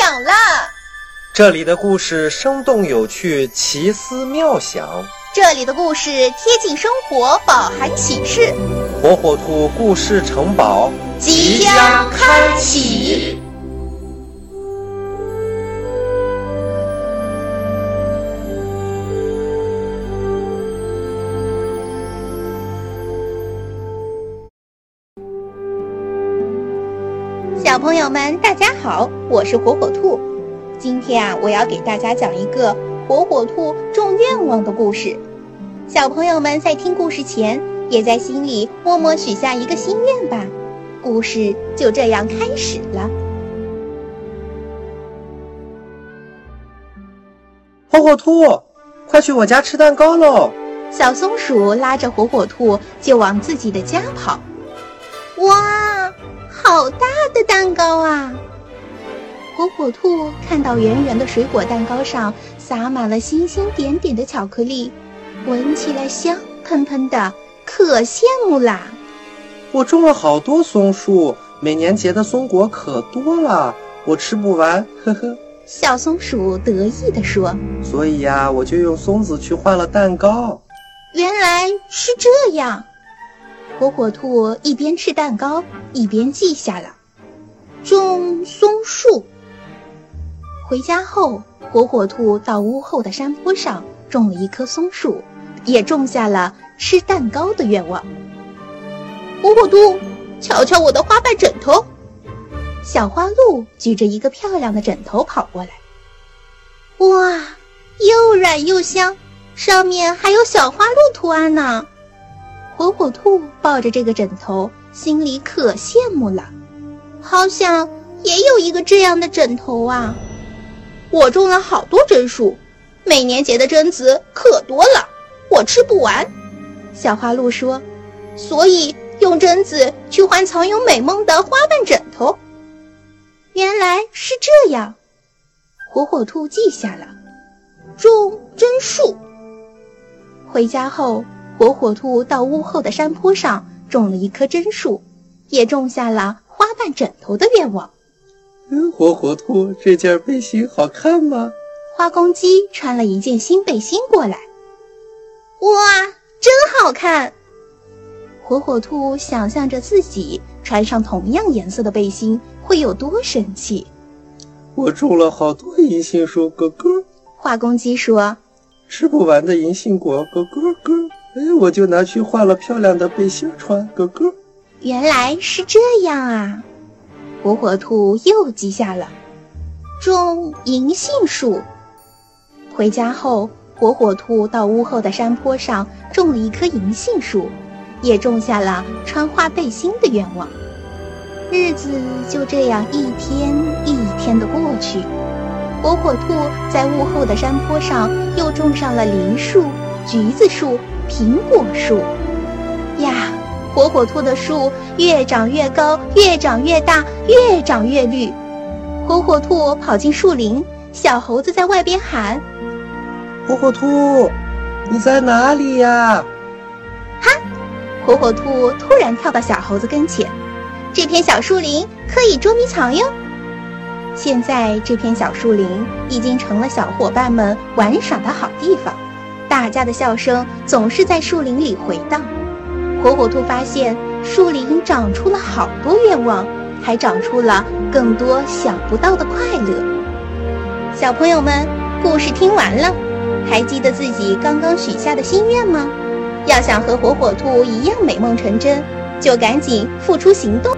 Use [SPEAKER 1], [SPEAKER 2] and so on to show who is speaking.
[SPEAKER 1] 响了。
[SPEAKER 2] 这里的故事生动有趣，奇思妙想。
[SPEAKER 1] 这里的故事贴近生活，饱含启示。
[SPEAKER 2] 火火兔故事城堡
[SPEAKER 1] 即将开启。小朋友们，大家好，我是火火兔。今天啊，我要给大家讲一个火火兔种愿望的故事。小朋友们在听故事前，也在心里默默许下一个心愿吧。故事就这样开始了。
[SPEAKER 2] 火火兔，快去我家吃蛋糕喽！
[SPEAKER 1] 小松鼠拉着火火兔就往自己的家跑。哇！好大的蛋糕啊！火火兔看到圆圆的水果蛋糕上撒满了星星点点的巧克力，闻起来香喷喷的，可羡慕啦！
[SPEAKER 2] 我种了好多松树，每年结的松果可多了，我吃不完，呵呵。
[SPEAKER 1] 小松鼠得意地说：“
[SPEAKER 2] 所以呀，我就用松子去换了蛋糕。”
[SPEAKER 1] 原来是这样。火火兔一边吃蛋糕，一边记下了种松树。回家后，火火兔到屋后的山坡上种了一棵松树，也种下了吃蛋糕的愿望。火火兔，瞧瞧我的花瓣枕头！小花鹿举着一个漂亮的枕头跑过来。哇，又软又香，上面还有小花鹿图案呢。火火兔抱着这个枕头，心里可羡慕了，好想也有一个这样的枕头啊！我种了好多榛树，每年结的榛子可多了，我吃不完。小花鹿说：“所以用榛子去换藏有美梦的花瓣枕头。”原来是这样，火火兔记下了，种榛树。回家后。火火兔到屋后的山坡上种了一棵榛树，也种下了花瓣枕头的愿望。
[SPEAKER 2] 嗯，火火兔这件背心好看吗？
[SPEAKER 1] 花公鸡穿了一件新背心过来。哇，真好看！火火兔想象着自己穿上同样颜色的背心会有多神气。
[SPEAKER 2] 我种了好多银杏树，咯咯。
[SPEAKER 1] 花公鸡说：“
[SPEAKER 2] 吃不完的银杏果，咯咯咯。”哎，我就拿去换了漂亮的背心穿，哥哥。
[SPEAKER 1] 原来是这样啊！火火兔又记下了种银杏树。回家后，火火兔到屋后的山坡上种了一棵银杏树，也种下了穿花背心的愿望。日子就这样一天一天的过去。火火兔在屋后的山坡上又种上了梨树、橘子树。苹果树呀，火火兔的树越长越高，越长越大，越长越绿。火火兔跑进树林，小猴子在外边喊：“
[SPEAKER 2] 火火兔，你在哪里呀？”
[SPEAKER 1] 哈，火火兔突然跳到小猴子跟前。这片小树林可以捉迷藏哟。现在这片小树林已经成了小伙伴们玩耍的好地方。大家的笑声总是在树林里回荡。火火兔发现树林长出了好多愿望，还长出了更多想不到的快乐。小朋友们，故事听完了，还记得自己刚刚许下的心愿吗？要想和火火兔一样美梦成真，就赶紧付出行动。